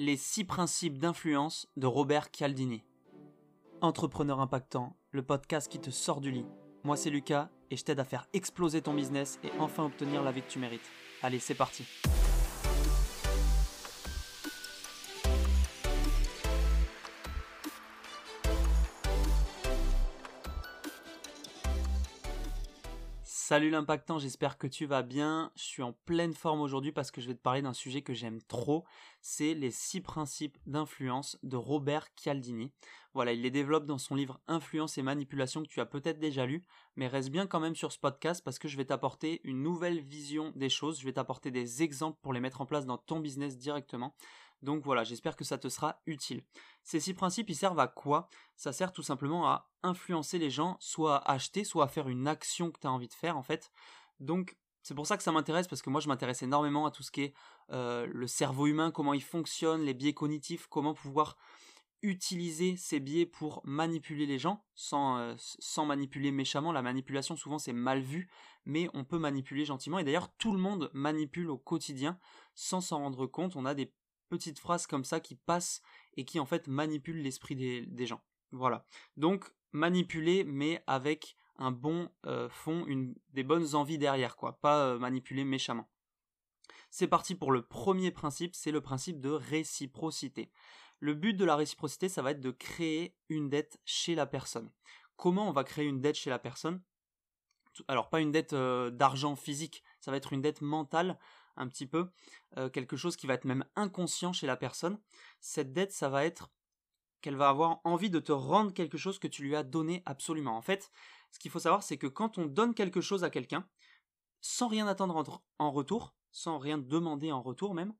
Les six principes d'influence de Robert Cialdini. Entrepreneur impactant, le podcast qui te sort du lit. Moi c'est Lucas et je t'aide à faire exploser ton business et enfin obtenir la vie que tu mérites. Allez, c'est parti. Salut l'impactant, j'espère que tu vas bien. Je suis en pleine forme aujourd'hui parce que je vais te parler d'un sujet que j'aime trop. C'est les six principes d'influence de Robert Cialdini. Voilà, il les développe dans son livre Influence et manipulation que tu as peut-être déjà lu, mais reste bien quand même sur ce podcast parce que je vais t'apporter une nouvelle vision des choses. Je vais t'apporter des exemples pour les mettre en place dans ton business directement. Donc voilà, j'espère que ça te sera utile. Ces six principes, ils servent à quoi? Ça sert tout simplement à influencer les gens, soit à acheter, soit à faire une action que tu as envie de faire en fait. Donc c'est pour ça que ça m'intéresse, parce que moi je m'intéresse énormément à tout ce qui est euh, le cerveau humain, comment il fonctionne, les biais cognitifs, comment pouvoir utiliser ces biais pour manipuler les gens sans, euh, sans manipuler méchamment. La manipulation souvent c'est mal vu, mais on peut manipuler gentiment. Et d'ailleurs tout le monde manipule au quotidien sans s'en rendre compte. On a des petites phrases comme ça qui passent et qui en fait manipulent l'esprit des, gens. Voilà. Donc manipuler mais avec un bon euh, fond, une, des bonnes envies derrière, quoi. Pas euh, manipuler méchamment. C'est parti pour le premier principe, c'est le principe de réciprocité. Le but de la réciprocité, ça va être de créer une dette chez la personne. Comment on va créer une dette chez la personne? Alors pas une dette euh, d'argent physique, ça va être une dette mentale un petit peu, euh, quelque chose qui va être même inconscient chez la personne. Cette dette, ça va être qu'elle va avoir envie de te rendre quelque chose que tu lui as donné absolument. En fait, ce qu'il faut savoir, c'est que quand on donne quelque chose à quelqu'un, sans rien attendre en retour, sans rien demander en retour même,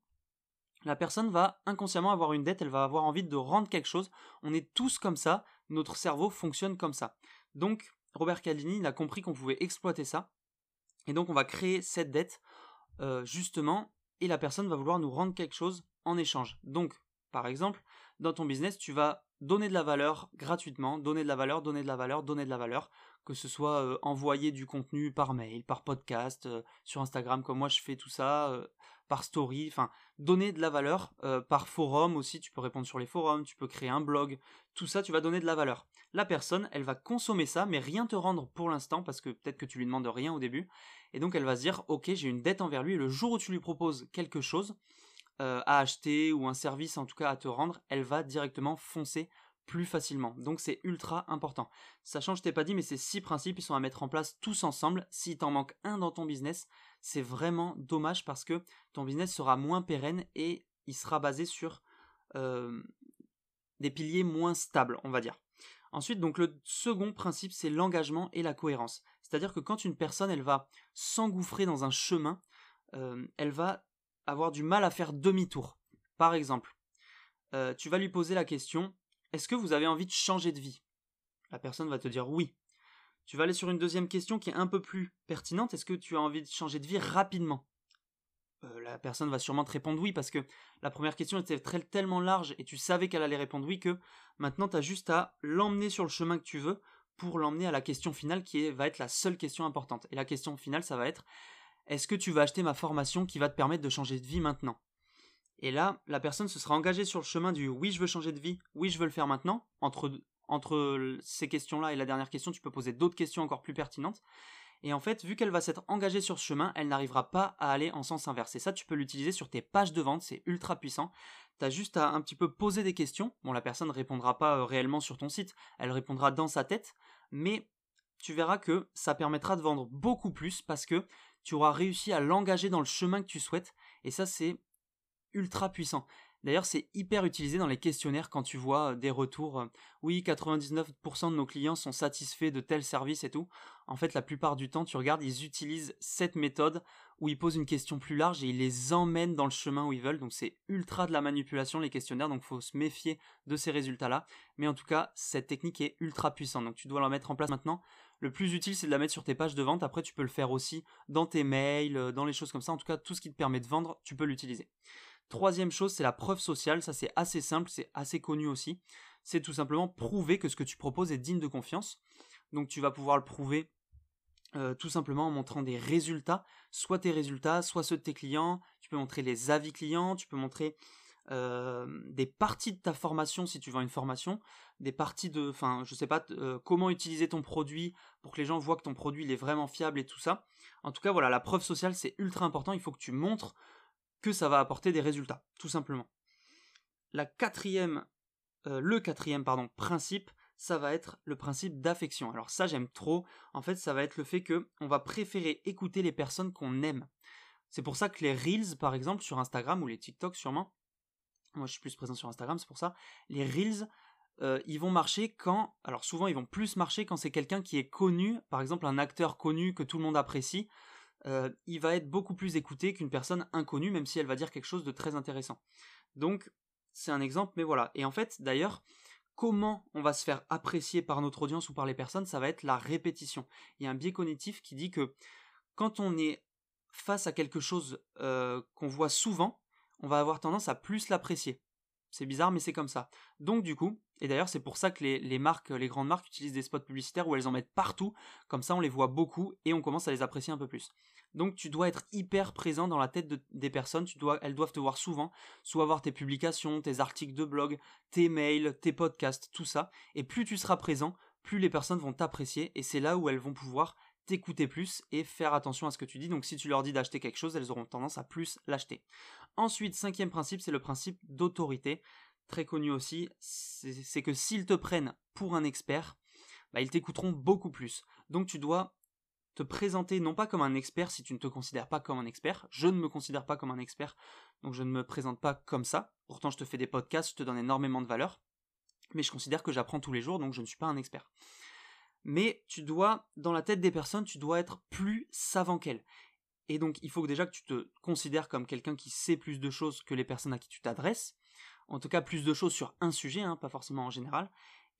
la personne va inconsciemment avoir une dette, elle va avoir envie de rendre quelque chose. On est tous comme ça, notre cerveau fonctionne comme ça. Donc, Robert Caldini, il a compris qu'on pouvait exploiter ça. Et donc, on va créer cette dette euh, justement, et la personne va vouloir nous rendre quelque chose en échange. Donc, par exemple, dans ton business, tu vas donner de la valeur gratuitement, donner de la valeur, donner de la valeur, donner de la valeur, que ce soit euh, envoyer du contenu par mail, par podcast, euh, sur Instagram comme moi je fais tout ça, par story, enfin donner de la valeur par forum aussi, tu peux répondre sur les forums, tu peux créer un blog, tout ça tu vas donner de la valeur. La personne, elle va consommer ça mais rien te rendre pour l'instant parce que peut-être que tu lui demandes rien au début et donc elle va se dire, ok, j'ai une dette envers lui, le jour où tu lui proposes quelque chose euh, à acheter ou un service en tout cas à te rendre, elle va directement foncer plus facilement. Donc c'est ultra important. Sachant, je t'ai pas dit, mais ces six principes, ils sont à mettre en place tous ensemble. S'il t'en manque un dans ton business, c'est vraiment dommage parce que ton business sera moins pérenne et il sera basé sur euh, des piliers moins stables, on va dire. Ensuite, donc le second principe, c'est l'engagement et la cohérence. C'est-à-dire que quand une personne, elle va s'engouffrer dans un chemin, euh, elle va avoir du mal à faire demi-tour. Par exemple, euh, tu vas lui poser la question, est-ce que vous avez envie de changer de vie? La personne va te dire oui. Tu vas aller sur une deuxième question qui est un peu plus pertinente, est-ce que tu as envie de changer de vie rapidement? Euh, la personne va sûrement te répondre oui parce que la première question était tellement large et tu savais qu'elle allait répondre oui que maintenant tu as juste à l'emmener sur le chemin que tu veux pour l'emmener à la question finale qui va être la seule question importante. Et la question finale, ça va être est-ce que tu vas acheter ma formation qui va te permettre de changer de vie maintenant? Et là, la personne se sera engagée sur le chemin du oui, je veux changer de vie, oui, je veux le faire maintenant. Entre, entre ces questions-là et la dernière question, tu peux poser d'autres questions encore plus pertinentes. Et en fait, vu qu'elle va s'être engagée sur ce chemin, elle n'arrivera pas à aller en sens inverse. Et ça, tu peux l'utiliser sur tes pages de vente, c'est ultra puissant. Tu as juste à un petit peu poser des questions. Bon, la personne ne répondra pas euh, réellement sur ton site, elle répondra dans sa tête, mais tu verras que ça permettra de vendre beaucoup plus parce que tu auras réussi à l'engager dans le chemin que tu souhaites. Et ça, c'est ultra puissant. D'ailleurs, c'est hyper utilisé dans les questionnaires quand tu vois euh, des retours. Euh, oui, 99% de nos clients sont satisfaits de tel service et tout. En fait, la plupart du temps, tu regardes, ils utilisent cette méthode où ils posent une question plus large et ils les emmènent dans le chemin où ils veulent. Donc c'est ultra de la manipulation les questionnaires, donc faut se méfier de ces résultats-là. Mais en tout cas, cette technique est ultra puissante. Donc tu dois la mettre en place maintenant. Le plus utile, c'est de la mettre sur tes pages de vente. Après, tu peux le faire aussi dans tes mails, euh, dans les choses comme ça. En tout cas, tout ce qui te permet de vendre, tu peux l'utiliser. Troisième chose, c'est la preuve sociale. Ça, c'est assez simple, c'est assez connu aussi. C'est tout simplement prouver que ce que tu proposes est digne de confiance. Donc, tu vas pouvoir le prouver euh, tout simplement en montrant des résultats, soit tes résultats, soit ceux de tes clients. Tu peux montrer les avis clients, tu peux montrer des parties de ta formation si tu vends une formation, des parties de, enfin, je sais pas, comment utiliser ton produit pour que les gens voient que ton produit il est vraiment fiable et tout ça. En tout cas, voilà, la preuve sociale c'est ultra important. Il faut que tu montres que ça va apporter des résultats, tout simplement. La quatrième, le quatrième pardon principe, ça va être le principe d'affection. Alors ça j'aime trop. En fait, ça va être le fait que on va préférer écouter les personnes qu'on aime. C'est pour ça que les reels par exemple sur Instagram ou les TikTok sûrement. Moi je suis plus présent sur Instagram, c'est pour ça. Les reels euh, ils vont marcher quand, alors souvent ils vont plus marcher quand c'est quelqu'un qui est connu, par exemple un acteur connu que tout le monde apprécie, euh, il va être beaucoup plus écouté qu'une personne inconnue, même si elle va dire quelque chose de très intéressant. Donc c'est un exemple, mais voilà. Et en fait, d'ailleurs, comment on va se faire apprécier par notre audience ou par les personnes, ça va être la répétition. Il y a un biais cognitif qui dit que quand on est face à quelque chose euh, qu'on voit souvent, on va avoir tendance à plus l'apprécier. C'est bizarre, mais c'est comme ça. Donc du coup, et d'ailleurs c'est pour ça que les, marques, les grandes marques utilisent des spots publicitaires où elles en mettent partout, comme ça on les voit beaucoup et on commence à les apprécier un peu plus. Donc tu dois être hyper présent dans la tête des personnes, elles doivent te voir souvent, soit voir tes publications, tes articles de blog, tes mails, tes podcasts, tout ça. Et plus tu seras présent, plus les personnes vont t'apprécier et c'est là où elles vont pouvoir t'écouter plus et faire attention à ce que tu dis. Donc si tu leur dis d'acheter quelque chose, elles auront tendance à plus l'acheter. Ensuite, cinquième principe, c'est le principe d'autorité, très connu aussi, c'est que s'ils te prennent pour un expert, bah, ils t'écouteront beaucoup plus. Donc tu dois te présenter non pas comme un expert si tu ne te considères pas comme un expert. Je ne me considère pas comme un expert, donc je ne me présente pas comme ça. Pourtant, je te fais des podcasts, je te donne énormément de valeur, mais je considère que j'apprends tous les jours, donc je ne suis pas un expert. Mais tu dois, dans la tête des personnes, tu dois être plus savant qu'elles. Et donc, il faut déjà que tu te considères comme quelqu'un qui sait plus de choses que les personnes à qui tu t'adresses. En tout cas, plus de choses sur un sujet, hein, pas forcément en général.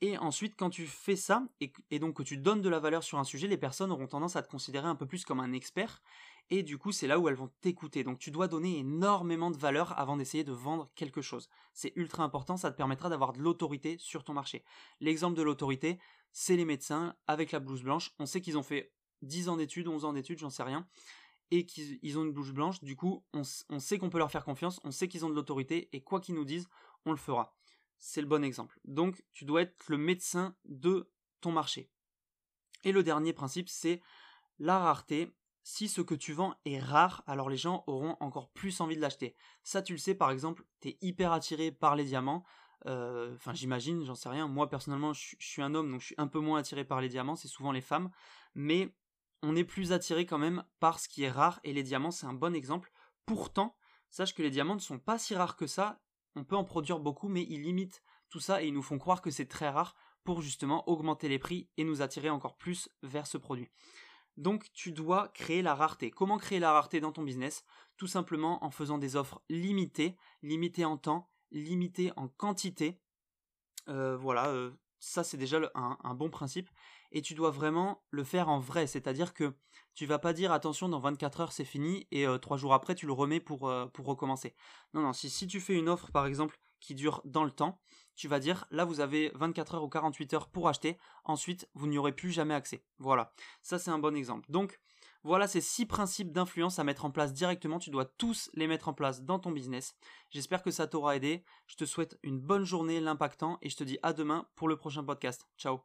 Et ensuite, quand tu fais ça, et, donc que tu donnes de la valeur sur un sujet, les personnes auront tendance à te considérer un peu plus comme un expert, et du coup, c'est là où elles vont t'écouter. Donc tu dois donner énormément de valeur avant d'essayer de vendre quelque chose. C'est ultra important, ça te permettra d'avoir de l'autorité sur ton marché. L'exemple de l'autorité, c'est les médecins avec la blouse blanche. On sait qu'ils ont fait 10 ans d'études, 11 ans d'études, j'en sais rien, et qu'ils ont une blouse blanche, du coup, on, on sait qu'on peut leur faire confiance, on sait qu'ils ont de l'autorité, et quoi qu'ils nous disent, on le fera c'est le bon exemple. Donc tu dois être le médecin de ton marché. Et le dernier principe, c'est la rareté. Si ce que tu vends est rare, alors les gens auront encore plus envie de l'acheter. Ça, tu le sais, par exemple, tu es hyper attiré par les diamants. Euh, enfin, j'imagine, j'en sais rien. Moi, personnellement, je, suis un homme, donc je suis un peu moins attiré par les diamants. C'est souvent les femmes. Mais on est plus attiré quand même par ce qui est rare. Et les diamants, c'est un bon exemple. Pourtant, sache que les diamants ne sont pas si rares que ça on peut en produire beaucoup, mais ils limitent tout ça et ils nous font croire que c'est très rare pour justement augmenter les prix et nous attirer encore plus vers ce produit. Donc tu dois créer la rareté. Comment créer la rareté dans ton business? Tout simplement en faisant des offres limitées, limitées en temps, limitées en quantité. Euh, voilà, euh, ça c'est déjà un, bon principe. Et tu dois vraiment le faire en vrai, c'est-à-dire que tu vas pas dire attention dans 24 heures c'est fini et euh, trois jours après tu le remets pour, euh, pour recommencer. Non, non, si, si tu fais une offre par exemple qui dure dans le temps, tu vas dire là vous avez 24 heures ou 48 heures pour acheter, ensuite vous n'y aurez plus jamais accès. Voilà, ça c'est un bon exemple. Donc voilà ces six principes d'influence à mettre en place directement, tu dois tous les mettre en place dans ton business. J'espère que ça t'aura aidé, je te souhaite une bonne journée l'impactant et je te dis à demain pour le prochain podcast. Ciao